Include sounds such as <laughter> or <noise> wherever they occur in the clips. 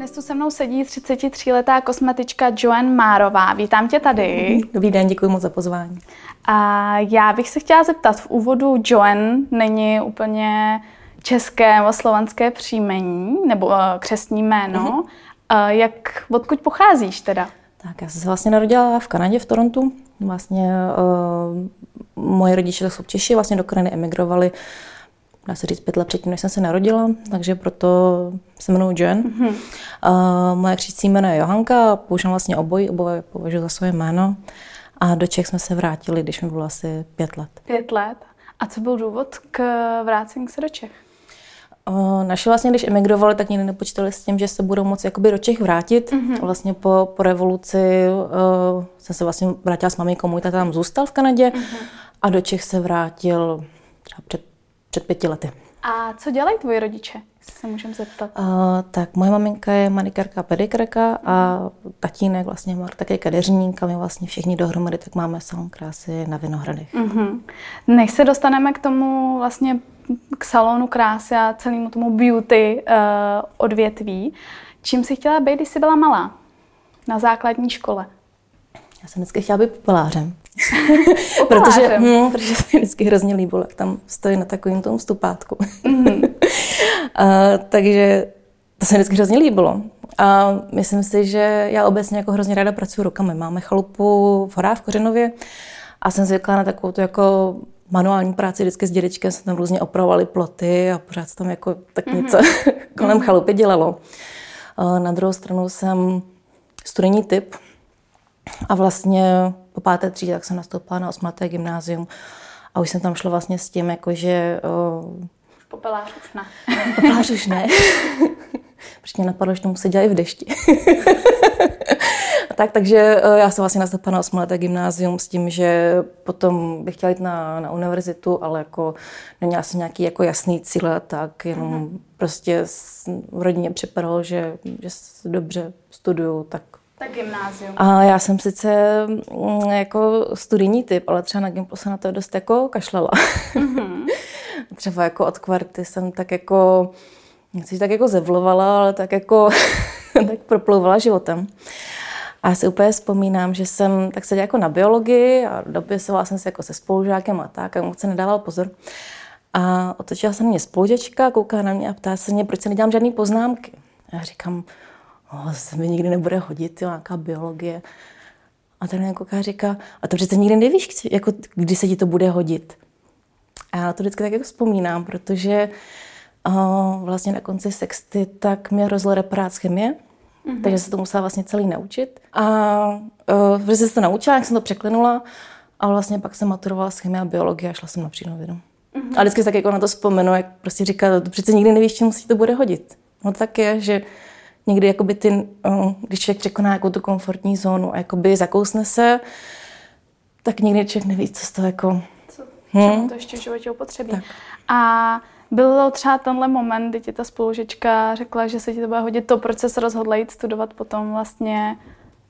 Dnes tu se mnou sedí 33-letá kosmetička Joan Márová. Vítám tě tady. Dobrý den, děkuji moc za pozvání. A já bych se chtěla zeptat, v úvodu Joan není úplně české nebo slovanské příjmení, nebo eh, křestní jméno. Mm-hmm. Jak, odkud pocházíš teda? Tak já jsem se vlastně narodila v Kanadě, v Torontu. Vlastně uh, moje rodiče jsou Češi, vlastně do Kanady emigrovali dá se říct, pět let předtím, než jsem se narodila, takže proto se jmenuji Jen. Mm-hmm. Uh, moje křící jméno je Johanka, používám vlastně obojí, oboje považuji za svoje jméno. A do Čech jsme se vrátili, když mi bylo asi pět let. Pět let? A co byl důvod k vrácení se do Čech? Uh, naši vlastně, když emigrovali, tak nikdy nepočítali s tím, že se budou moci jakoby do Čech vrátit. Mm-hmm. Vlastně po, po revoluci uh, jsem se vlastně vrátila s maminkou, můj tata tam zůstal v Kanadě mm-hmm. a do Čech se vrátil třeba před před pěti lety. A co dělají tvoji rodiče, se můžeme zeptat? Uh, tak moje maminka je manikérka a pedikrka a tatínek vlastně má také kadeřník a my vlastně všichni dohromady tak máme salon krásy na Vinohradech. Uh-huh. Než se dostaneme k tomu vlastně k salonu krásy a celému tomu beauty uh, odvětví, čím jsi chtěla být, když jsi byla malá na základní škole? Já jsem vždycky chtěla být popelářem. <laughs> protože, hm, protože se mi vždycky hrozně líbilo, jak tam stojí na takovém tom stupátku. Mm-hmm. <laughs> a, takže to se mi vždycky hrozně líbilo. A myslím si, že já obecně jako hrozně ráda pracuji rukami. Máme chalupu v horách v Kořenově a jsem zvyklá na takovou tu jako manuální práci. Vždycky s dědečkem jsme tam různě opravovali ploty a pořád se tam jako tak mm-hmm. něco <laughs> kolem chalupy dělalo. A na druhou stranu jsem studijní typ a vlastně po páté třídě, tak jsem nastoupila na osmaté gymnázium a už jsem tam šla vlastně s tím, jako že... Uh, Popelář už ne. <laughs> Popelář už ne. <laughs> Protože mě napadlo, že to musí dělat i v dešti. <laughs> tak, takže já jsem vlastně nastoupila na osmaté gymnázium s tím, že potom bych chtěla jít na, na univerzitu, ale jako neměla jsem nějaký jako jasný cíl, tak jenom uh-huh. prostě v rodině připadalo, že, že dobře studuju, tak tak gymnázium. A já jsem sice mm, jako studijní typ, ale třeba na Gimplu se na to dost jako kašlala. Mm-hmm. <laughs> třeba jako od kvarty jsem tak jako, nechci tak jako zevlovala, ale tak jako <laughs> tak proplouvala životem. A já si úplně vzpomínám, že jsem tak seděla jako na biologii a dopisovala jsem se jako se spolužákem a tak, a mu se nedával pozor. A otočila se na mě spolužečka, kouká na mě a ptá se mě, proč se nedělám žádné poznámky. A já říkám, oh, se mi nikdy nebude hodit, jo, nějaká biologie. A ten jako říká, a to přece nikdy nevíš, jako, kdy se ti to bude hodit. A já to vždycky tak jako vzpomínám, protože uh, vlastně na konci sexty tak mě rozlo reparát chemie, mm-hmm. takže se to musela vlastně celý naučit. A uh, jsem se to naučila, jak jsem to překlenula, a vlastně pak jsem maturovala z chemie a biologie a šla jsem na přírodovědu. Mm-hmm. A vždycky tak jako na to vzpomenu, jak prostě říká, to přece nikdy nevíš, čemu se to bude hodit. No tak je, že někdy jakoby ty, když člověk překoná jako tu komfortní zónu a jakoby zakousne se, tak někdy člověk neví, co z toho jako... Co, hmm? to ještě v životě upotřebí. Tak. A byl třeba tenhle moment, kdy ti ta spolužečka řekla, že se ti to bude hodit to, proč se rozhodla jít studovat potom vlastně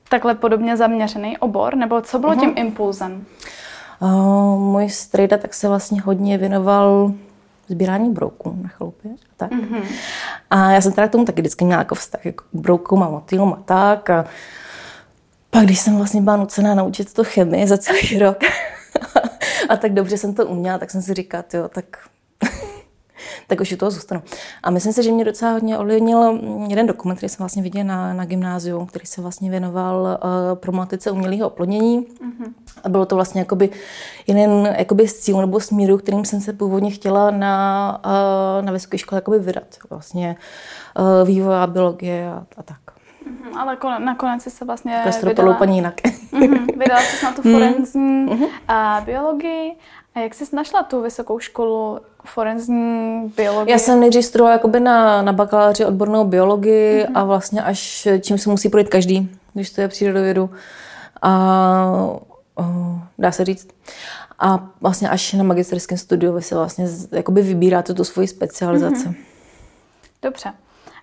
takhle podobně zaměřený obor? Nebo co bylo uh-huh. tím impulzem? Uh, můj strejda tak se vlastně hodně věnoval sbírání brouků na chalupě. Tak. Mm-hmm. A já jsem teda k tomu taky vždycky měla jako vztah jako k broukům a motýlům a tak. A pak, když jsem vlastně byla nucená naučit to chemii za celý rok <laughs> a tak dobře jsem to uměla, tak jsem si říkala, jo, tak tak už u toho zůstanu. A myslím si, že mě docela hodně ovlivnil jeden dokument, který jsem vlastně viděla na, na gymnáziu, který se vlastně věnoval uh, problematice umělého oplodnění. Mm-hmm. A bylo to vlastně jakoby jeden jakoby z cílů nebo směru, kterým jsem se původně chtěla na, uh, na vysoké škole jakoby vydat. Vlastně uh, vývoj a biologie a, a tak. Mm-hmm, ale nakonec jsi se vlastně vydala... paní jinak. mm-hmm, vydala jsi na tu <laughs> mhm. forenzní mm-hmm. a biologii. A jak jsi našla tu vysokou školu forenzní biologie? Já jsem nejdřív studovala jakoby na, na bakaláři odbornou biologii mm-hmm. a vlastně až čím se musí projít každý, když to je přírodovědu. A dá se říct. A vlastně až na magisterském studiu vy si vlastně jakoby vybíráte tu svoji specializaci. Mm-hmm. Dobře.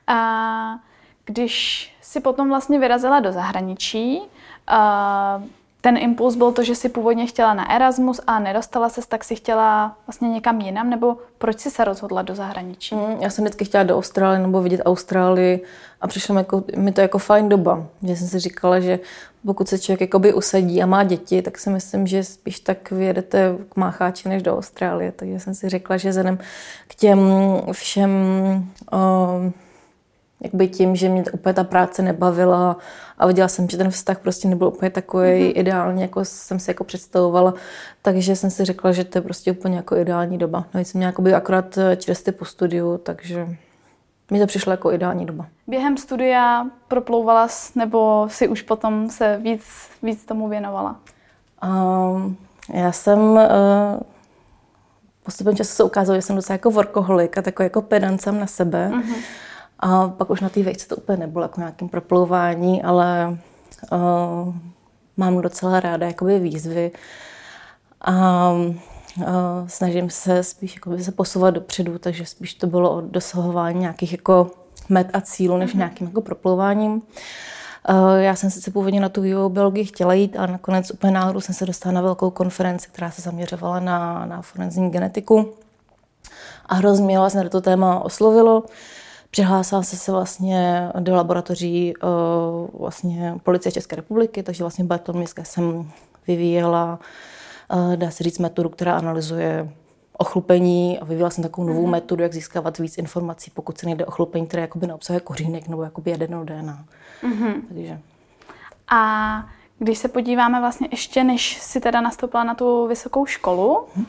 A když si potom vlastně vyrazila do zahraničí, a ten impuls byl to, že si původně chtěla na Erasmus a nedostala se, tak si chtěla vlastně někam jinam, nebo proč si se rozhodla do zahraničí? Mm, já jsem vždycky chtěla do Austrálie nebo vidět Austrálii a přišlo mi, jako, mi to jako fajn doba. Že jsem si říkala, že pokud se člověk jakoby usadí a má děti, tak si myslím, že spíš tak vyjedete k Mácháči než do Austrálie. Takže jsem si řekla, že vzhledem k těm všem uh, jakby tím, že mě úplně ta práce nebavila a viděla jsem, že ten vztah prostě nebyl úplně takový mm-hmm. ideální, jako jsem si jako představovala, takže jsem si řekla, že to je prostě úplně jako ideální doba. No jsem měla jakoby akorát eh, čerstvě po studiu, takže mi to přišlo jako ideální doba. Během studia proplouvala nebo si už potom se víc, víc tomu věnovala? Um, já jsem uh, postupem času se ukázalo, že jsem docela jako workoholik a takový jako pedant na sebe. Mm-hmm. A pak už na té vejce to úplně nebylo jako nějakým proplouvání, ale uh, mám docela ráda jakoby výzvy a uh, snažím se spíš jakoby se posouvat dopředu, takže spíš to bylo o dosahování nějakých jako met a cílů, než mm-hmm. nějakým jako proplouváním. Uh, já jsem sice původně na tu biologii chtěla jít, ale nakonec úplně náhodou jsem se dostala na velkou konferenci, která se zaměřovala na, na forenzní genetiku. A hrozně mě vlastně to téma oslovilo. Přihlásila jsem se vlastně do laboratoří uh, vlastně policie České republiky, takže vlastně biotomické jsem vyvíjela, uh, dá se říct, metodu, která analyzuje ochlupení a vyvíjela jsem takovou novou mm. metodu, jak získávat víc informací, pokud se nejde o ochlupení, které jakoby neobsahuje kořínek nebo jakoby jadernou DNA. Mm-hmm. Takže. A když se podíváme vlastně ještě, než si teda nastoupila na tu vysokou školu, mm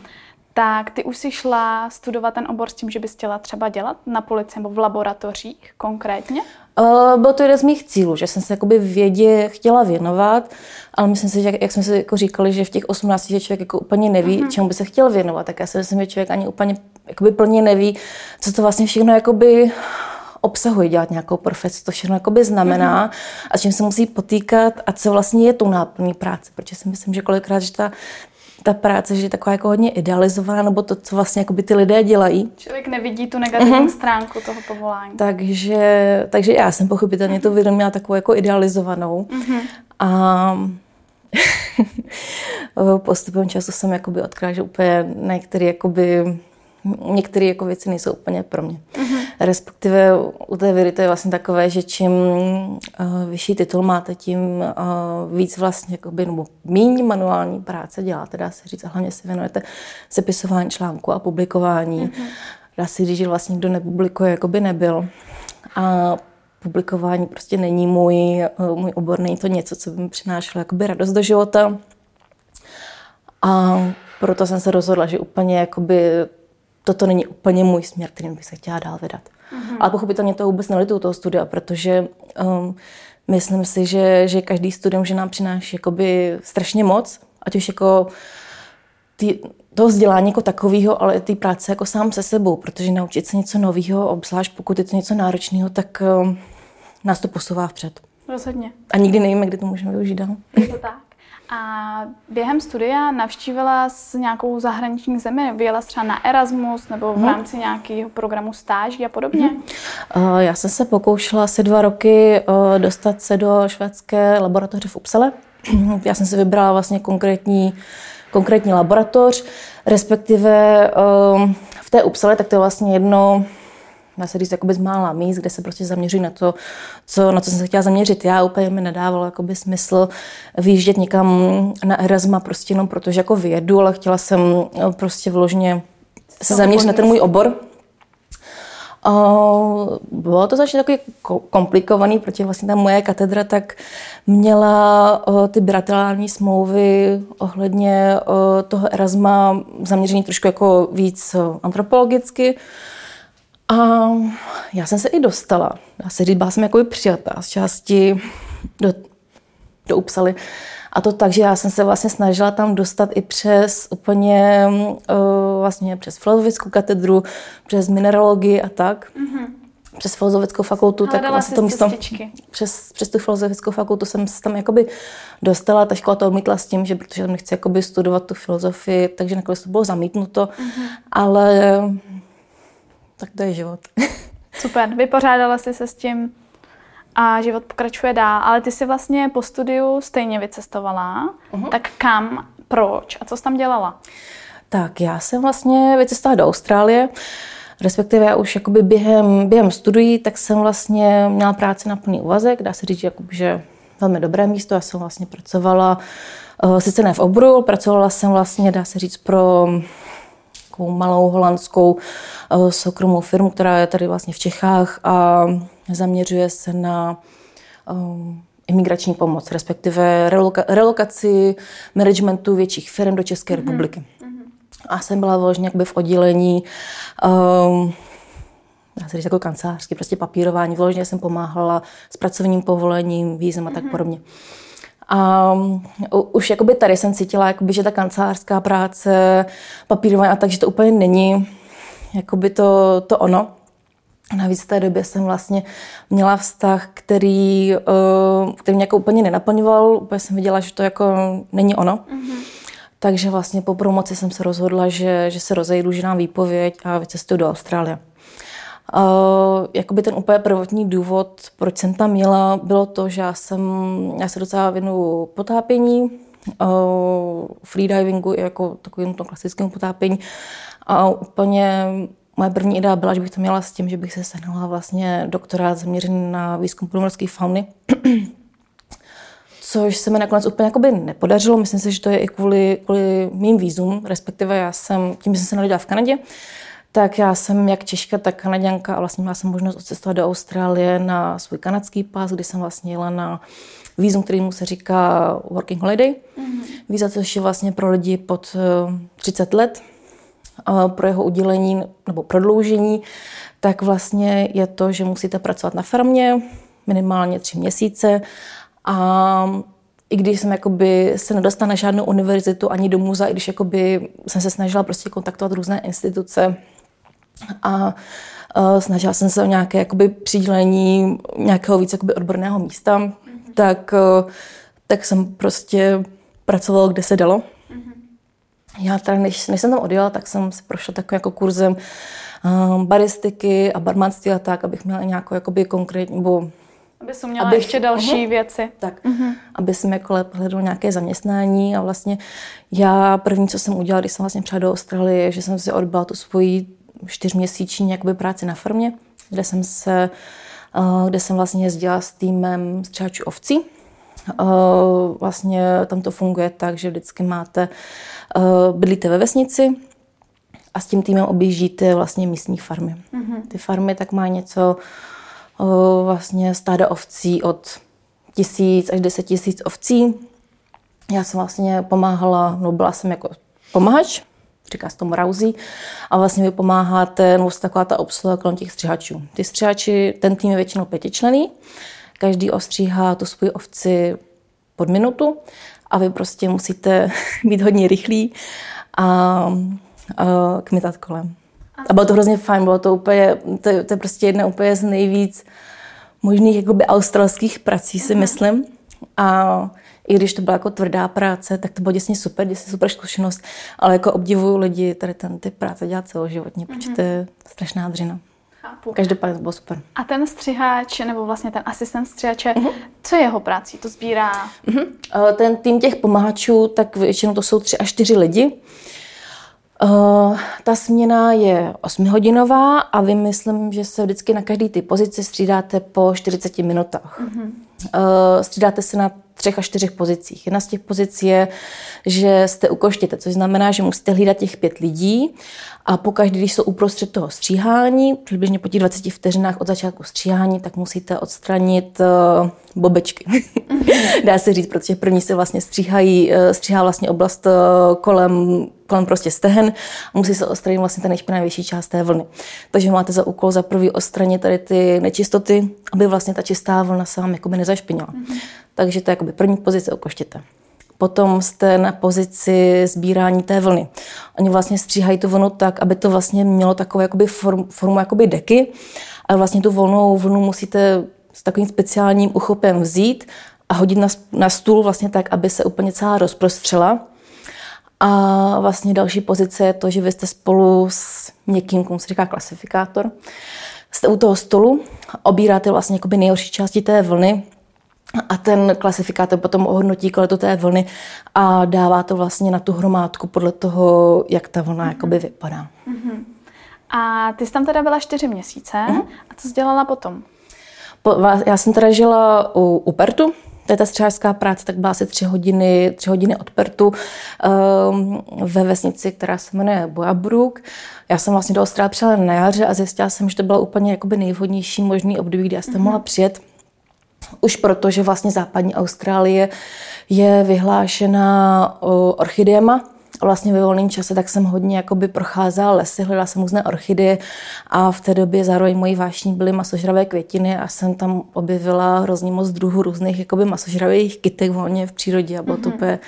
tak ty už si šla studovat ten obor s tím, že bys chtěla třeba dělat na policii nebo v laboratořích konkrétně? Uh, bylo to jeden z mých cílů, že jsem se jakoby vědě chtěla věnovat, ale myslím si, že jak jsme si jako říkali, že v těch 18 že člověk jako úplně neví, uh-huh. čemu by se chtěl věnovat, tak já si myslím, že člověk ani úplně jakoby plně neví, co to vlastně všechno jakoby obsahuje dělat nějakou profesi, to všechno jakoby znamená mm-hmm. a s čím se musí potýkat a co vlastně je tu náplní práce, protože si myslím, že kolikrát, že ta ta práce, že je taková jako hodně idealizovaná, nebo to, co vlastně jako by ty lidé dělají. Člověk nevidí tu negativní uh-huh. stránku toho povolání. Takže, takže já jsem pochopitelně uh-huh. to vědomí měla takovou jako idealizovanou. Uh-huh. A <laughs> postupem času jsem jakoby odkryla, že úplně některé jakoby některé jako věci nejsou úplně pro mě. Uh-huh. Respektive u té viry to je vlastně takové, že čím uh, vyšší titul máte, tím uh, víc vlastně jakoby, nebo míň manuální práce děláte, dá se říct, a hlavně se věnujete sepisování článku a publikování. Uh-huh. Dá se říct, že vlastně kdo nepublikuje, jako by nebyl. A publikování prostě není můj, uh, můj obor, není to něco, co by mi přinášelo jakoby radost do života. A proto jsem se rozhodla, že úplně jakoby toto není úplně můj směr, kterým bych se chtěla dál vydat. Mm-hmm. Ale pochopitelně to vůbec nelitu toho studia, protože um, myslím si, že, že každý studium, že nám přináší jakoby strašně moc, ať už jako tý, toho vzdělání jako takového, ale i té práce jako sám se sebou, protože naučit se něco nového, obzvlášť pokud je to něco náročného, tak um, nás to posouvá vpřed. Rozhodně. A nikdy nevíme, kdy to můžeme využít dál. Je to tak. A během studia navštívila s nějakou zahraniční zemi? Vyjela třeba na Erasmus nebo v mhm. rámci nějakého programu stáží a podobně? Uh, já jsem se pokoušela asi dva roky uh, dostat se do švédské laboratoře v Upsale. <clears throat> já jsem si vybrala vlastně konkrétní, konkrétní laboratoř, respektive uh, v té Upsale, tak to je vlastně jedno dá se říct, jakoby z mála míst, kde se prostě zaměřují na to, co, na co jsem se chtěla zaměřit. Já úplně mi nedávalo jakoby smysl vyjíždět někam na Erasma prostě jenom protože jako vyjedu, ale chtěla jsem eh, prostě vložně se zaměřit na ten můj obor. Uh, bylo to začít takový komplikovaný, protože vlastně ta moje katedra tak měla uh, ty bilaterální smlouvy ohledně uh, toho Erasma zaměřený trošku jako víc antropologicky. A já jsem se i dostala. Já se říct, byla jsem jako přijatá z části do, do Upsaly. A to tak, že já jsem se vlastně snažila tam dostat i přes úplně uh, vlastně přes filozofickou katedru, přes mineralogii a tak. Mm-hmm. Přes filozofickou fakultu, Hledala tak vlastně to místo, přes, přes tu filozofickou fakultu jsem se tam jakoby dostala, ta škola to odmítla s tím, že protože tam nechci jakoby studovat tu filozofii, takže nakonec to bylo zamítnuto, mm-hmm. ale tak to je život. <laughs> Super, vypořádala jsi se s tím a život pokračuje dál, ale ty si vlastně po studiu stejně vycestovala, uh-huh. tak kam, proč a co jsi tam dělala? Tak já jsem vlastně vycestovala do Austrálie, respektive já už jakoby během, během studií, tak jsem vlastně měla práci na plný úvazek, dá se říct, jakoby, že velmi dobré místo. Já jsem vlastně pracovala, uh, sice ne v oboru, pracovala jsem vlastně, dá se říct, pro takovou malou holandskou uh, soukromou firmu, která je tady vlastně v Čechách a zaměřuje se na uh, imigrační pomoc, respektive reloka- relokaci managementu větších firm do České mm-hmm. republiky. A jsem byla vlastně v oddělení um, dá se říct jako kancelářský, prostě papírování. Vložně jsem pomáhala s pracovním povolením, vízem a tak mm-hmm. A um, už jakoby tady jsem cítila, jakoby, že ta kancelářská práce, papírování a tak, že to úplně není jakoby to, to ono. Navíc v té době jsem vlastně měla vztah, který, uh, který mě jako úplně nenaplňoval. Úplně jsem viděla, že to jako není ono. Mm-hmm. Takže vlastně po promoci jsem se rozhodla, že, že se rozejdu, že nám výpověď a vycestuju do Austrálie. Uh, jakoby ten úplně prvotní důvod, proč jsem tam měla, bylo to, že já, jsem, já se docela věnu potápění, uh, freedivingu i jako takovým to klasickému potápění. A úplně moje první idea byla, že bych to měla s tím, že bych se sehnala vlastně doktorát zaměřený na výzkum podmorské fauny. <clears throat> Což se mi nakonec úplně jakoby nepodařilo. Myslím si, že to je i kvůli, kvůli mým vízům, respektive já jsem, tím jsem se narodila v Kanadě, tak já jsem jak Češka, tak Kanaděnka a vlastně měla jsem možnost odcestovat do Austrálie na svůj kanadský pás, kdy jsem vlastně jela na vízum, mu se říká Working Holiday. Mm-hmm. Víza, což je vlastně pro lidi pod 30 eh, let. Pro jeho udělení nebo prodloužení, tak vlastně je to, že musíte pracovat na farmě minimálně tři měsíce a i když jsem jakoby se nedostala na žádnou univerzitu ani do muzea, i když jakoby jsem se snažila prostě kontaktovat různé instituce, a uh, snažila jsem se o nějaké jakoby, přidělení nějakého víc jakoby, odborného místa, mm-hmm. tak, uh, tak jsem prostě pracovala, kde se dalo. Mm-hmm. Já teda, než, než jsem tam odjela, tak jsem si prošla takovým jako kurzem um, baristiky a barmanství a tak, abych měla nějakou jakoby konkrétní, nebo aby jsem měla abych, ještě další uh-huh, věci. Tak, uh-huh. aby jsem jako lépe hledala nějaké zaměstnání a vlastně já první, co jsem udělala, když jsem vlastně přijela do Austrálie, že jsem si odbala tu svoji čtyřměsíční jakoby práci na farmě, kde jsem se, eh, kde jsem vlastně jezdila s týmem střáčů ovcí. Eh, vlastně tam to funguje tak, že vždycky máte, eh, bydlíte ve vesnici a s tím týmem objíždíte vlastně místní farmy. Mm-hmm. Ty farmy tak má něco vlastně stáda ovcí od tisíc až deset tisíc ovcí. Já jsem vlastně pomáhala, no byla jsem jako pomáhač říká se tomu rauzí, a vlastně vy pomáháte, no taková ta obsluha kolem těch střihačů. Ty střihači, ten tým je většinou pětičlený, každý ostříhá tu svou ovci pod minutu a vy prostě musíte <laughs> být hodně rychlí a, a kmitat kolem. A bylo to hrozně fajn, bylo to úplně, to, to je prostě jedna úplně z nejvíc možných jakoby australských prací, si mhm. myslím. A i když to byla jako tvrdá práce, tak to bylo děsně super, děsně super zkušenost, ale jako obdivuju lidi tady ten ty práce dělat celoživotně, mm-hmm. protože to je strašná dřina. Chápu. Každopádně to bylo super. A ten střiháč, nebo vlastně ten asistent střihače, uh-huh. co je jeho práci? To sbírá? Uh-huh. Ten tým těch pomáhačů, tak většinou to jsou tři až čtyři lidi. Uh, ta směna je 8hodinová a vy myslím, že se vždycky na každý ty pozici střídáte po 40 minutách. Uh-huh. Uh, střídáte se na třech a čtyřech pozicích. Jedna z těch pozic je, že jste u koštěte, což znamená, že musíte hlídat těch pět lidí a pokaždé, když jsou uprostřed toho stříhání, přibližně po těch 20 vteřinách od začátku stříhání, tak musíte odstranit uh, bobečky. <laughs> Dá se říct, protože první se vlastně stříhají, uh, stříhá vlastně oblast uh, kolem kolem prostě stehen a musí se odstranit vlastně ta nejšpinavější část té vlny. Takže máte za úkol za prvý odstranit tady ty nečistoty, aby vlastně ta čistá vlna se vám jakoby nezašpinila. Mm-hmm. Takže to je jakoby první pozice okoštěte. Potom jste na pozici sbírání té vlny. Oni vlastně stříhají tu vlnu tak, aby to vlastně mělo takovou jakoby form, formu jakoby deky, ale vlastně tu volnou vlnu musíte s takovým speciálním uchopem vzít a hodit na, na stůl vlastně tak, aby se úplně celá rozprostřela. A vlastně další pozice je to, že vy jste spolu s někým, komu se říká klasifikátor, jste u toho stolu, obíráte vlastně nejhorší části té vlny a ten klasifikátor potom ohodnotí kvalitu té vlny a dává to vlastně na tu hromádku podle toho, jak ta vlna mm-hmm. jakoby vypadá. Mm-hmm. A ty jsi tam teda byla čtyři měsíce. Mm-hmm. A co jsi dělala potom? Po, já jsem teda žila u, u Pertu, to je ta střelářská práce, tak byla asi tři hodiny, tři hodiny od Pertu um, ve vesnici, která se jmenuje Boabrook. Já jsem vlastně do Austrálie přijela na jaře a zjistila jsem, že to bylo úplně jakoby nejvhodnější možný období, kdy já jsem mm-hmm. mohla přijet. Už proto, že vlastně západní Austrálie je vyhlášena orchideema, vlastně ve volném čase, tak jsem hodně jakoby procházela lesy, hledala jsem různé orchideje a v té době zároveň mojí vášní byly masožravé květiny a jsem tam objevila hrozně moc druhů různých jakoby masožravých kytek volně v přírodě a bylo mm-hmm. to mhm. úplně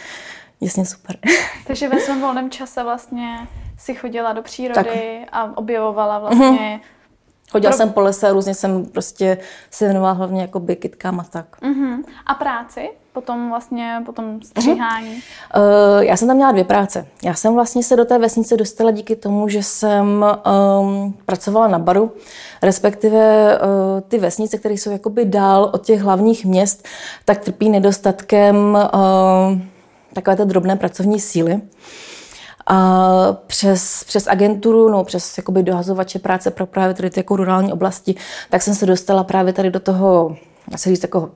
jasně super. <laughs> Takže ve svém volném čase vlastně si chodila do přírody tak. a objevovala vlastně mm-hmm Chodila Pro... jsem po lese a různě jsem prostě se věnovala hlavně jako kytkám a tak. Uh-huh. A práci? Potom vlastně, potom stříhání? Uh-huh. Uh, já jsem tam měla dvě práce. Já jsem vlastně se do té vesnice dostala díky tomu, že jsem um, pracovala na baru, respektive uh, ty vesnice, které jsou jakoby dál od těch hlavních měst, tak trpí nedostatkem uh, takové té drobné pracovní síly. A přes, přes agenturu, no přes jakoby dohazovače práce pro právě tady ty jako rurální oblasti, tak jsem se dostala právě tady do toho, asi říct jako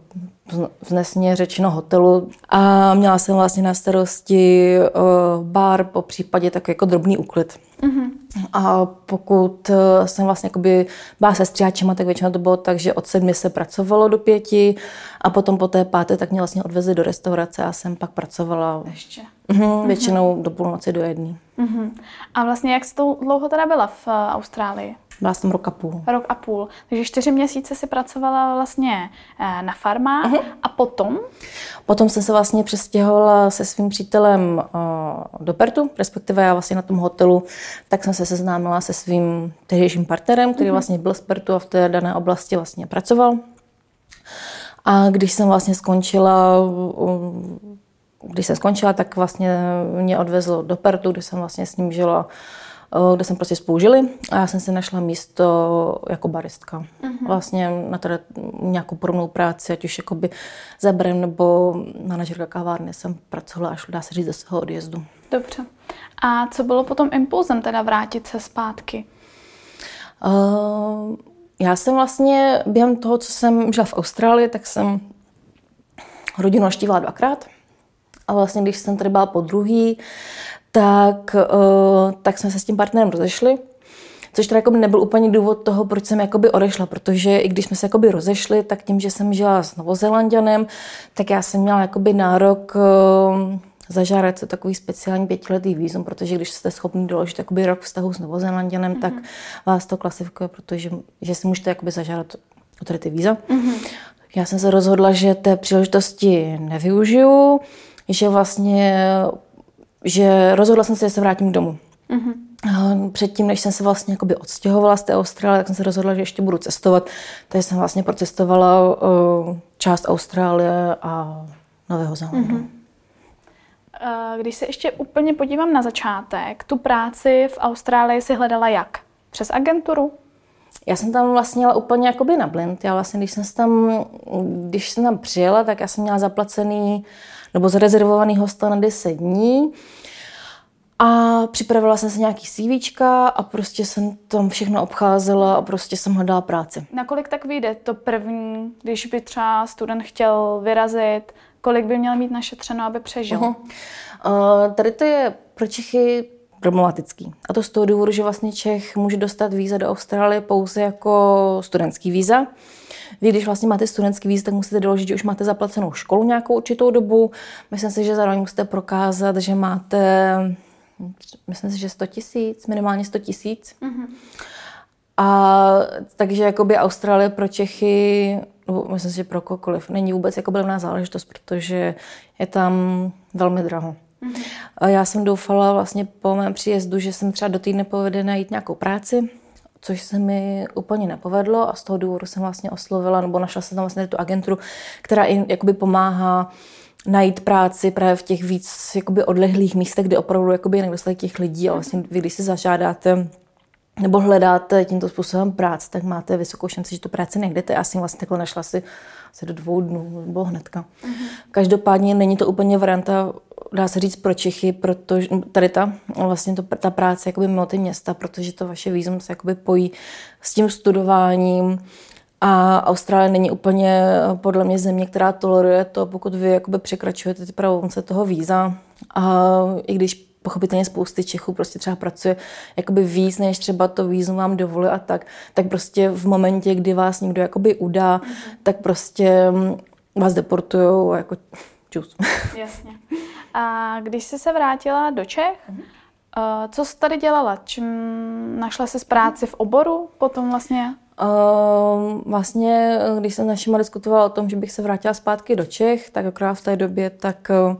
vznesně řečeno hotelu a měla jsem vlastně na starosti uh, bar, po případě takový jako drobný úklid. Mm-hmm. A pokud uh, jsem vlastně jakoby byla se stříhačema, tak většinou to bylo tak, že od sedmi se pracovalo do pěti a potom po té páté tak mě vlastně odvezli do restaurace a jsem pak pracovala Ještě. Mm-hmm, většinou mm-hmm. do půlnoci do jedné. Mm-hmm. A vlastně jak jsi to dlouho teda byla v uh, Austrálii? Byla jsem rok a půl. Rok a půl. Takže čtyři měsíce si pracovala vlastně eh, na farmách uh-huh. a potom? Potom jsem se vlastně přestěhovala se svým přítelem eh, do Pertu, respektive já vlastně na tom hotelu, tak jsem se seznámila se svým tehdejším partnerem, který uh-huh. vlastně byl z Pertu a v té dané oblasti vlastně pracoval. A když jsem vlastně skončila, když jsem skončila, tak vlastně mě odvezl do Pertu, kde jsem vlastně s ním žila kde jsem prostě spoužili a já jsem si našla místo jako baristka. Uh-huh. Vlastně na tady nějakou podobnou práci, ať už jakoby za barem nebo manažerka kavárny jsem pracovala až dá se říct ze svého odjezdu. Dobře. A co bylo potom impulzem teda vrátit se zpátky? Uh, já jsem vlastně během toho, co jsem žila v Austrálii, tak jsem rodinu naštívila dvakrát. A vlastně, když jsem tady byla po druhý, tak, uh, tak jsme se s tím partnerem rozešli. Což teda jako nebyl úplně důvod toho, proč jsem jakoby odešla, protože i když jsme se jakoby rozešli, tak tím, že jsem žila s Novozelandianem, tak já jsem měla jakoby nárok uh, zažádat se takový speciální pětiletý výzum, protože když jste schopni doložit jakoby rok vztahu s Novozelandianem, mm-hmm. tak vás to klasifikuje, protože že si můžete jakoby zažádat o tady ty víza. Mm-hmm. Já jsem se rozhodla, že té příležitosti nevyužiju, že vlastně že rozhodla jsem se, že se vrátím domů. Mm-hmm. Předtím, než jsem se vlastně jakoby odstěhovala z té Austrálie, tak jsem se rozhodla, že ještě budu cestovat. Takže jsem vlastně procestovala uh, část Austrálie a Nového Zélandu. Mm-hmm. Když se ještě úplně podívám na začátek, tu práci v Austrálii si hledala jak? Přes agenturu? Já jsem tam vlastně měla úplně jakoby na blind. Já vlastně, když jsem tam, když jsem tam přijela, tak já jsem měla zaplacený nebo zarezervovaný hostel na 10 dní. A připravila jsem si nějaký CV a prostě jsem tam všechno obcházela a prostě jsem hledala práci. Nakolik tak vyjde to první, když by třeba student chtěl vyrazit, kolik by měl mít našetřeno, aby přežil? Uh-huh. Uh, tady to je pro Čechy problematický. A to z toho důvodu, že vlastně Čech může dostat víza do Austrálie pouze jako studentský víza. Vy, když vlastně máte studentský víz, tak musíte doložit, že už máte zaplacenou školu nějakou určitou dobu. Myslím si, že zároveň musíte prokázat, že máte, myslím si, že 100 tisíc, minimálně 100 tisíc. Mm-hmm. A takže jakoby Austrálie pro Čechy, no, myslím si, že pro kohokoliv, není vůbec jako blivná záležitost, protože je tam velmi draho. Mm-hmm. A já jsem doufala vlastně po mém příjezdu, že jsem třeba do týdne povede najít nějakou práci, což se mi úplně nepovedlo a z toho důvodu jsem vlastně oslovila, nebo našla jsem tam vlastně tu agenturu, která i jakoby pomáhá najít práci právě v těch víc jakoby odlehlých místech, kde opravdu jakoby je nedostatek těch lidí a vlastně vy, když si zažádáte nebo hledáte tímto způsobem práci, tak máte vysokou šanci, že tu práci nejdete. Já jsem vlastně takhle našla si asi do dvou dnů, nebo hnedka. Mm-hmm. Každopádně není to úplně varianta, dá se říct pro Čechy, protože tady ta, vlastně to, ta práce jakoby mimo ty města, protože to vaše výzum se jakoby pojí s tím studováním, a Austrálie není úplně podle mě země, která toleruje to, pokud vy jakoby překračujete ty pravomce toho víza. A i když pochopitelně spousty Čechů prostě třeba pracuje jakoby víc, než třeba to vízum vám dovolí a tak, tak prostě v momentě, kdy vás někdo jakoby udá, mm-hmm. tak prostě mm, vás deportujou jako čus. <laughs> Jasně. A když jsi se vrátila do Čech, mm-hmm. co jsi tady dělala? Čím našla jsi práci v oboru potom vlastně? Uh, vlastně, když jsem s našima diskutovala o tom, že bych se vrátila zpátky do Čech, tak akorát v té době, tak uh,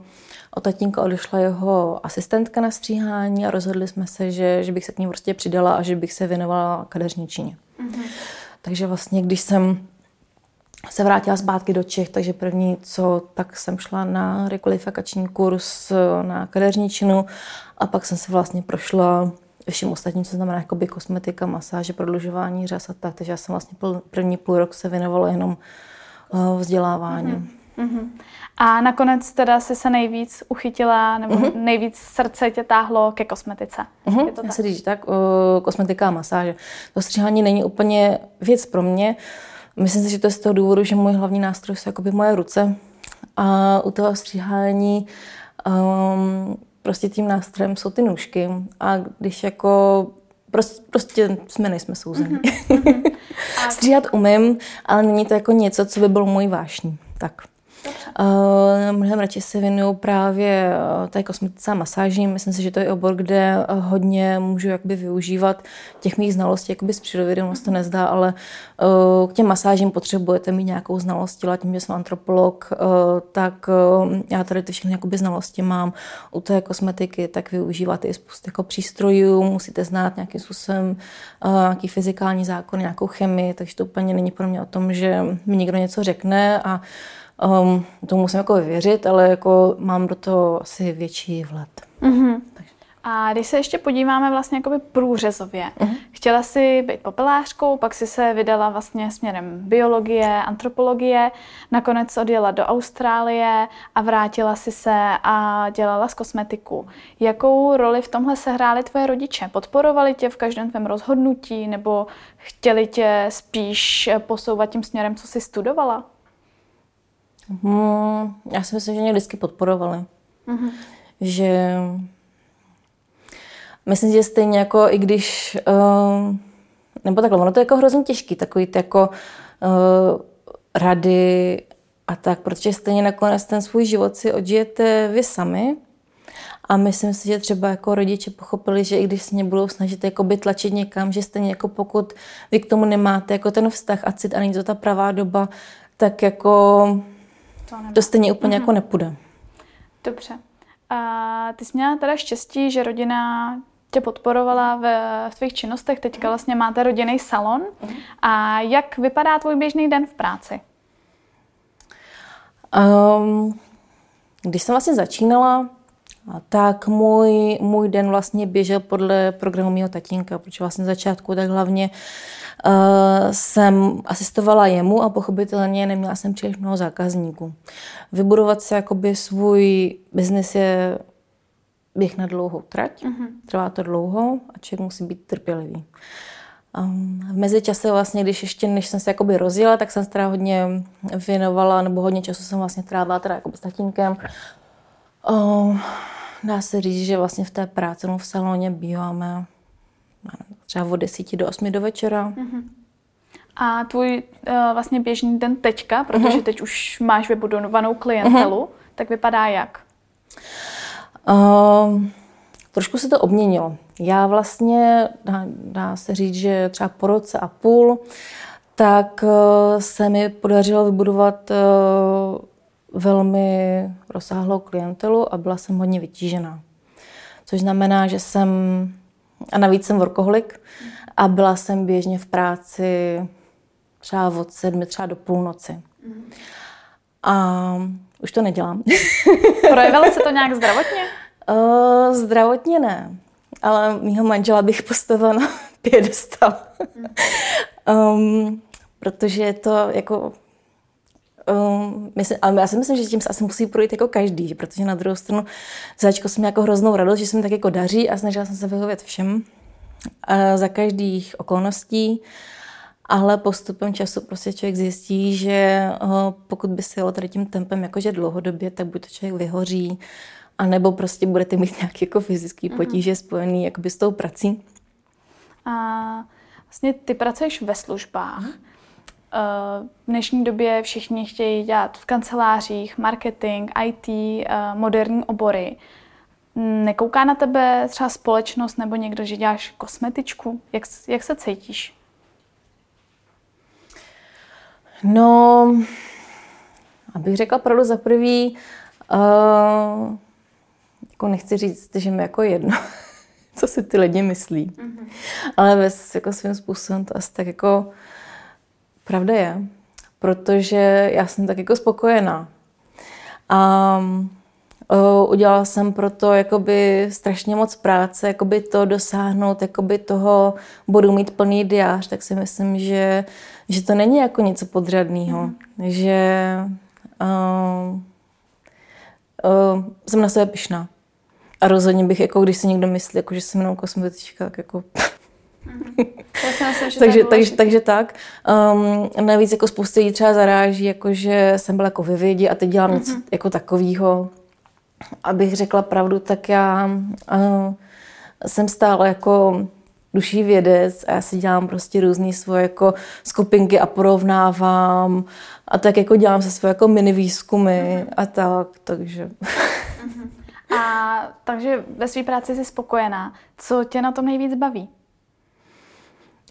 od tatínka odešla jeho asistentka na stříhání a rozhodli jsme se, že, že bych se k ní prostě přidala a že bych se věnovala kadeřničině. Mm-hmm. Takže vlastně, když jsem se vrátila zpátky do Čech, takže první, co, tak jsem šla na rekvalifikační kurz na kadeřničinu a pak jsem se vlastně prošla všem ostatním, co znamená jakoby kosmetika, masáže, prodlužování řas a tak. Takže já jsem vlastně první půl rok se věnovala jenom uh, vzdělávání. Mm-hmm. A nakonec teda si se nejvíc uchytila, nebo mm-hmm. nejvíc srdce tě táhlo ke kosmetice. Mm-hmm. Je to tak? Já se říct tak, uh, kosmetika a masáže. To stříhání není úplně věc pro mě. Myslím si, že to je z toho důvodu, že můj hlavní nástroj jsou jakoby moje ruce. A u toho stříhání um, prostě tím nástrojem jsou ty nůžky. A když jako prostě, prostě jsme nejsme souzení. Mm-hmm. <laughs> Stříhat umím, ale není to jako něco, co by bylo můj vášní. Tak. Uh, mnohem radši se věnuju právě uh, té kosmetice a masážím. Myslím si, že to je obor, kde uh, hodně můžu jakoby využívat těch mých znalostí jakoby z přírody, ono se to nezdá, ale uh, k těm masážím potřebujete mít nějakou znalost těla, tím, že jsem antropolog, uh, tak uh, já tady ty všechny jakoby znalosti mám. U té kosmetiky tak využíváte i spoustu jako přístrojů, musíte znát nějakým způsobem uh, nějaký fyzikální zákon, nějakou chemii, takže to úplně není pro mě o tom, že mi někdo něco řekne a Um, tomu musím jako věřit, ale jako mám do toho asi větší vhled. Mm-hmm. A když se ještě podíváme vlastně jakoby průřezově, uh-huh. chtěla si být popelářkou, pak si se vydala vlastně směrem biologie, antropologie, nakonec odjela do Austrálie a vrátila si se a dělala z kosmetiku. Jakou roli v tomhle sehráli tvoje rodiče? Podporovali tě v každém tvém rozhodnutí nebo chtěli tě spíš posouvat tím směrem, co jsi studovala? Hmm, já si myslím, že mě vždycky podporovali. Mm-hmm. Že myslím, že stejně jako i když, uh, nebo takhle, ono to je jako hrozně těžký, takový ty jako uh, rady a tak, protože stejně nakonec ten svůj život si odžijete vy sami a myslím si, že třeba jako rodiče pochopili, že i když se mě budou snažit jako by tlačit někam, že stejně jako pokud vy k tomu nemáte jako ten vztah a cit a není to ta pravá doba, tak jako to, to stejně úplně mm-hmm. jako nepůjde. Dobře. A ty jsi měla teda štěstí, že rodina tě podporovala v, v tvých činnostech. Teďka vlastně máte rodinný salon. Mm-hmm. A jak vypadá tvůj běžný den v práci? Um, když jsem vlastně začínala, tak můj, můj den vlastně běžel podle programu mého tatínka, protože vlastně na začátku tak hlavně uh, jsem asistovala jemu a pochopitelně neměla jsem příliš mnoho zákazníků. Vybudovat si jakoby svůj biznis je běh na dlouhou trať, uh-huh. trvá to dlouho a člověk musí být trpělivý. Um, v mezičase vlastně, když ještě než jsem se jakoby rozjela, tak jsem se teda hodně věnovala, nebo hodně času jsem vlastně trávila teda jakoby s tatínkem. Um, dá se říct, že vlastně v té práci no v saloně býváme třeba od 10 do 8 do večera. Uh-huh. A tvůj uh, vlastně běžný den teďka, protože uh-huh. teď už máš vybudovanou klientelu, uh-huh. tak vypadá jak? Uh, trošku se to obměnilo. Já vlastně, dá, dá se říct, že třeba po roce a půl, tak uh, se mi podařilo vybudovat uh, velmi rozsáhlou klientelu a byla jsem hodně vytížená. Což znamená, že jsem, a navíc jsem workoholik, a byla jsem běžně v práci třeba od sedmi, třeba do půlnoci. A už to nedělám. <laughs> Projevilo se to nějak zdravotně? Uh, <laughs> zdravotně ne, ale mýho manžela bych postavila na <laughs> piedestal. um, protože je to jako Um, myslím, ale já si myslím, že tím se asi musí projít jako každý, protože na druhou stranu začko jsem jako hroznou radost, že se mi tak jako daří a snažila jsem se vyhovět všem uh, za každých okolností, ale postupem času prostě člověk zjistí, že uh, pokud by se jelo tady tím tempem jakože dlouhodobě, tak buď to člověk vyhoří, a nebo prostě budete mít nějaké jako fyzické mhm. potíže mm-hmm. spojené jakoby s tou prací. A vlastně ty pracuješ ve službách. Mm-hmm. V dnešní době všichni chtějí dělat v kancelářích, marketing, IT, eh, moderní obory. Nekouká na tebe třeba společnost nebo někdo, že děláš kosmetičku? Jak, jak se cítíš? No, abych řekla pravdu za prvý, uh, jako nechci říct, že mi jako jedno, <laughs> co si ty lidi myslí. Mm-hmm. Ale ve, jako svým způsobem to asi tak jako pravda je. Protože já jsem tak jako spokojená. A udělala jsem pro to jakoby strašně moc práce, jakoby to dosáhnout, jakoby toho budu mít plný diář, tak si myslím, že, že to není jako něco podřadného. Mm. Že uh, uh, jsem na sebe pišná. A rozhodně bych, jako když si někdo myslí, jako, že jsem jenom kosmetička, tak jako... <laughs> Myslím, <laughs> takže, takže, takže tak. Um, navíc jako spousta lidí třeba zaráží, jako, že jsem byla jako ve vědě a teď dělám mm-hmm. něco jako takového. Abych řekla pravdu, tak já uh, jsem stále jako duší vědec a já si dělám prostě různé svoje jako skupinky a porovnávám a tak jako dělám se svoje jako mini výzkumy mm-hmm. a tak, takže... Mm-hmm. A takže ve své práci jsi spokojená. Co tě na tom nejvíc baví?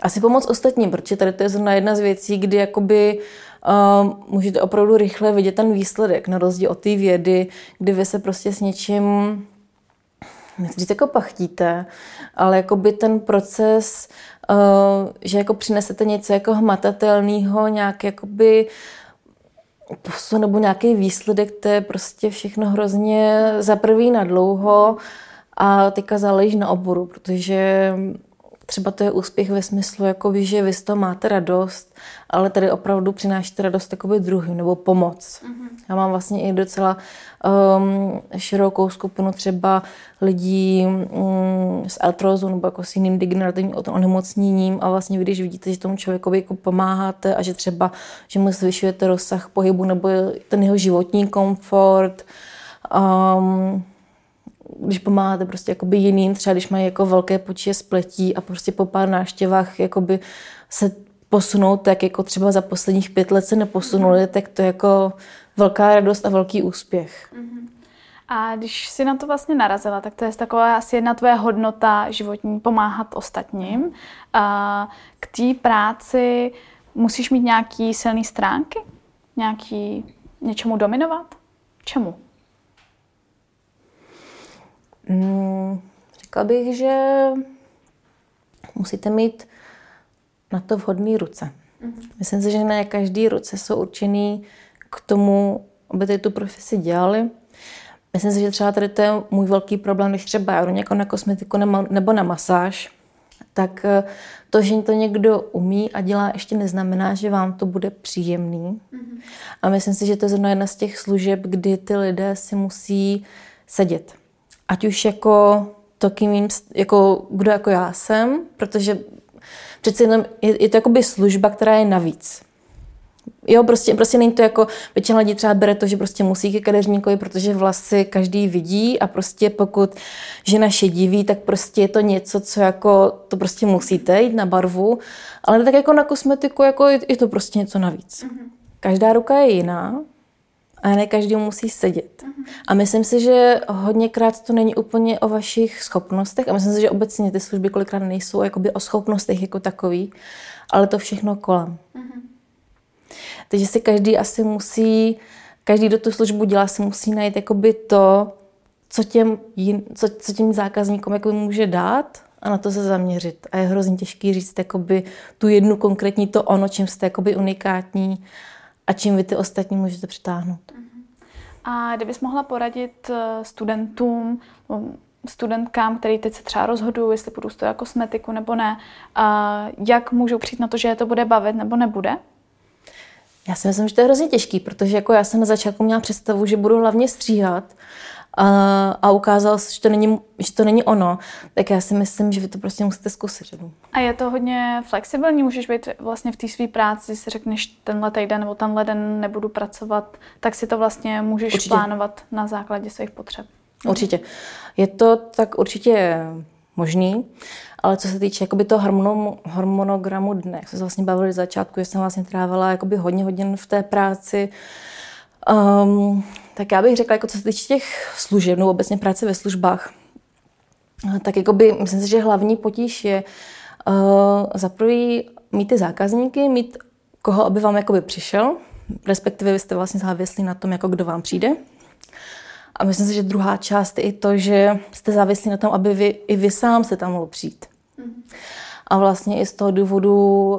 Asi pomoc ostatním, protože tady to je zrovna jedna z věcí, kdy jakoby uh, můžete opravdu rychle vidět ten výsledek, na rozdíl od té vědy, kdy vy se prostě s něčím nechci jako pachtíte, ale jakoby ten proces, uh, že jako přinesete něco jako hmatatelného, nějak jakoby posun nebo nějaký výsledek, to je prostě všechno hrozně za prvý na dlouho a teďka záleží na oboru, protože třeba to je úspěch ve smyslu, jako vy, že vy z toho máte radost, ale tady opravdu přinášíte radost jakoby druhým nebo pomoc. Mm-hmm. Já mám vlastně i docela um, širokou skupinu třeba lidí um, s artrózou nebo jako s jiným degenerativním onemocněním a vlastně když vidíte, že tomu člověkovi jako pomáháte a že třeba, že mu zvyšujete rozsah pohybu nebo ten jeho životní komfort, um, když pomáháte prostě jakoby jiným, třeba když mají jako velké počíje spletí a prostě po pár náštěvách jakoby se posunout tak jako třeba za posledních pět let se neposunuli, mm. tak to je jako velká radost a velký úspěch. Mm. A když si na to vlastně narazila, tak to je taková asi jedna tvoje hodnota životní, pomáhat ostatním. A k té práci musíš mít nějaký silný stránky? Nějaký něčemu dominovat? Čemu? Hmm, řekla bych, že musíte mít na to vhodné ruce. Mm-hmm. Myslím si, že ne každý ruce jsou určený k tomu, aby tady tu profesi dělali. Myslím si, že třeba tady to je můj velký problém, když třeba já jdu na kosmetiku nebo na masáž, tak eh, to, že to někdo umí a dělá, ještě neznamená, že vám to bude příjemný. Mm-hmm. A myslím si, že to je zrovna jedna z těch služeb, kdy ty lidé si musí sedět ať už jako to, kým jim, jako kdo jako já jsem, protože přece jenom je, je to jakoby služba, která je navíc. Jo, prostě, prostě není to jako, většina lidí třeba bere to, že prostě musí ke kadeřníkovi, protože vlasy každý vidí a prostě pokud žena šediví, tak prostě je to něco, co jako, to prostě musíte jít na barvu, ale tak jako na kosmetiku, jako je, je to prostě něco navíc. Mm-hmm. Každá ruka je jiná, a ne každý musí sedět. Uh-huh. A myslím si, že hodněkrát to není úplně o vašich schopnostech a myslím si, že obecně ty služby kolikrát nejsou jakoby o schopnostech jako takový, ale to všechno kolem. Uh-huh. Takže si každý asi musí, každý, kdo tu službu dělá, si musí najít jakoby to, co těm, jin, co, co těm zákazníkům jako může dát a na to se zaměřit. A je hrozně těžký říct jakoby tu jednu konkrétní to ono, čím jste jakoby unikátní a čím vy ty ostatní můžete přitáhnout. A kdybys mohla poradit eh, studentům, studentkám, který teď se třeba rozhodují, jestli půjdu studovat kosmetiku nebo ne, a jak můžou přijít na to, že je to bude bavit nebo nebude? Já si myslím, že to je hrozně těžký, protože jako já jsem na začátku měla představu, že budu hlavně stříhat a, a ukázalo se, že to, není, že to není ono, tak já si myslím, že vy to prostě musíte zkusit. A je to hodně flexibilní, můžeš být vlastně v té své práci, si řekneš tenhle týden nebo tenhle den nebudu pracovat, tak si to vlastně můžeš Určitě. plánovat na základě svých potřeb. Určitě. Je to tak určitě možný, ale co se týče jakoby toho hormonogramu, hormonogramu dne, jak jsme se vlastně bavili z začátku, že jsem vlastně trávila jakoby hodně hodin v té práci, um, tak já bych řekla, jako co se týče těch služeb, nebo obecně práce ve službách, tak jakoby, myslím si, že hlavní potíž je uh, za prvý mít ty zákazníky, mít koho, aby vám jakoby přišel, respektive vy jste vlastně závislí na tom, jako kdo vám přijde. A myslím si, že druhá část je i to, že jste závislí na tom, aby vy, i vy sám se tam mohl přijít. Mm. A vlastně i z toho důvodu,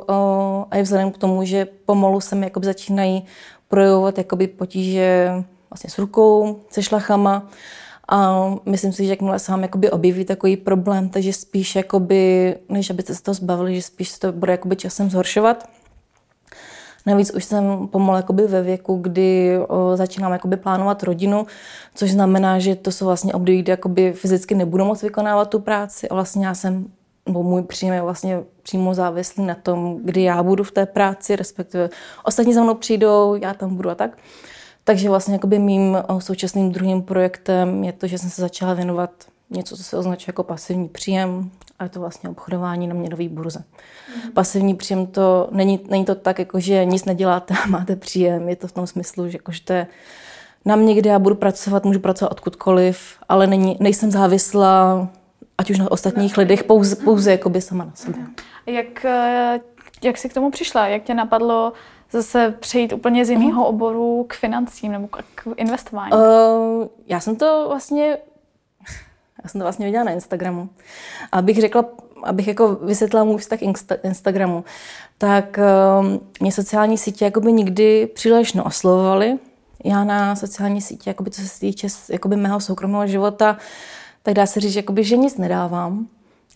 uh, a i vzhledem k tomu, že pomalu se mi jakoby začínají projevovat jakoby potíže vlastně s rukou, se šlachama, a myslím si, že jakmile se vám jakoby objeví takový problém, takže spíš, jakoby, než abyste se toho zbavili, že spíš se to bude jakoby časem zhoršovat. Navíc už jsem pomalu jakoby ve věku, kdy o, začínám jakoby plánovat rodinu, což znamená, že to jsou vlastně období, kdy jakoby fyzicky nebudu moc vykonávat tu práci a vlastně já jsem nebo můj příjem je vlastně přímo závislý na tom, kdy já budu v té práci, respektive ostatní za mnou přijdou, já tam budu a tak. Takže vlastně jakoby mým současným druhým projektem je to, že jsem se začala věnovat něco, co se označuje jako pasivní příjem, a je to vlastně obchodování na měnové burze. Mm. Pasivní příjem to není, není to tak, jako že nic neděláte a máte příjem. Je to v tom smyslu, že, jako, že to je na mě, kde já budu pracovat, můžu pracovat odkudkoliv, ale není, nejsem závislá ať už na ostatních lidech, pouze, pouze jakoby sama na sobě. Jak, eh, jak jsi k tomu přišla? Jak tě napadlo zase přejít úplně z jiného uh. oboru k financím nebo k investování? Uh, já jsem to vlastně já jsem to vlastně viděla na Instagramu. A abych řekla, abych jako vysvětlila můj vztah Insta- Instagramu, tak uh, mě sociální sítě jakoby nikdy příliš neoslovovaly. Já na sociální sítě, jakoby, co se týče jakoby mého soukromého života, tak dá se říct, jakoby, že nic nedávám.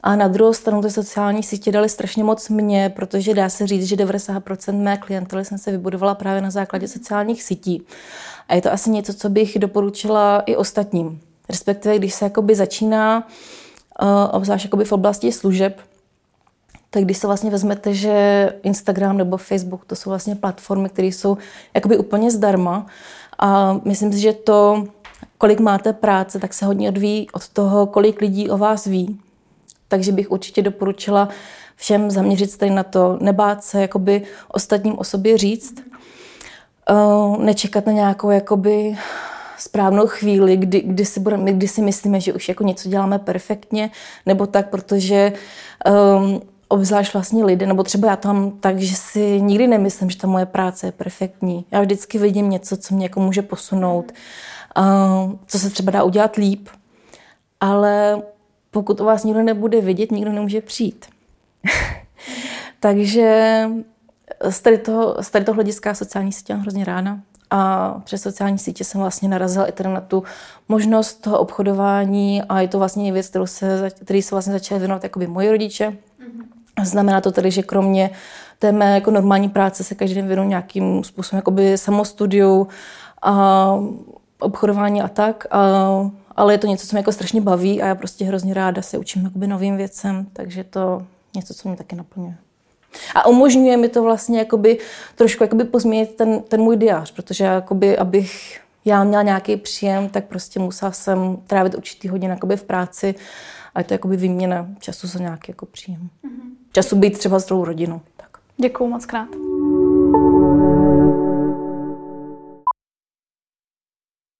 A na druhou stranu ty sociální sítě dali strašně moc mě, protože dá se říct, že 90% mé klientely jsem se vybudovala právě na základě sociálních sítí. A je to asi něco, co bych doporučila i ostatním. Respektive, když se jakoby začíná, uh, obzvlášť jakoby v oblasti služeb, tak když se vlastně vezmete, že Instagram nebo Facebook, to jsou vlastně platformy, které jsou jakoby úplně zdarma a myslím si, že to, kolik máte práce, tak se hodně odvíjí od toho, kolik lidí o vás ví. Takže bych určitě doporučila všem zaměřit se tady na to, nebát se jakoby ostatním o sobě říct, uh, nečekat na nějakou jakoby správnou chvíli, kdy, kdy, si budeme, kdy si myslíme, že už jako něco děláme perfektně, nebo tak, protože um, obzvlášť vlastně lidé, nebo třeba já to mám tak, že si nikdy nemyslím, že ta moje práce je perfektní. Já vždycky vidím něco, co mě jako může posunout, uh, co se třeba dá udělat líp, ale pokud o vás nikdo nebude vidět, nikdo nemůže přijít. <laughs> Takže z tady, toho, z tady toho hlediska sociální sítě mám hrozně ráda. A přes sociální sítě jsem vlastně narazila i teda na tu možnost toho obchodování a je to vlastně věc, kterou se, který se vlastně začaly věnovat jakoby moji rodiče. Mm-hmm. Znamená to tedy, že kromě té mé jako normální práce se každý den věnu nějakým způsobem jakoby samostudiu a obchodování a tak. A, ale je to něco, co mě jako strašně baví a já prostě hrozně ráda se učím jakoby novým věcem, takže to něco, co mě taky naplňuje. A umožňuje mi to vlastně jakoby, trošku jakoby pozměnit ten, ten můj diář, protože jakoby, abych já měla nějaký příjem, tak prostě musela jsem trávit určitý hodin jakoby v práci a je to jakoby výměna času za nějaký jako příjem. Mm-hmm. Času být třeba s druhou rodinou. Tak. Děkuju moc krát.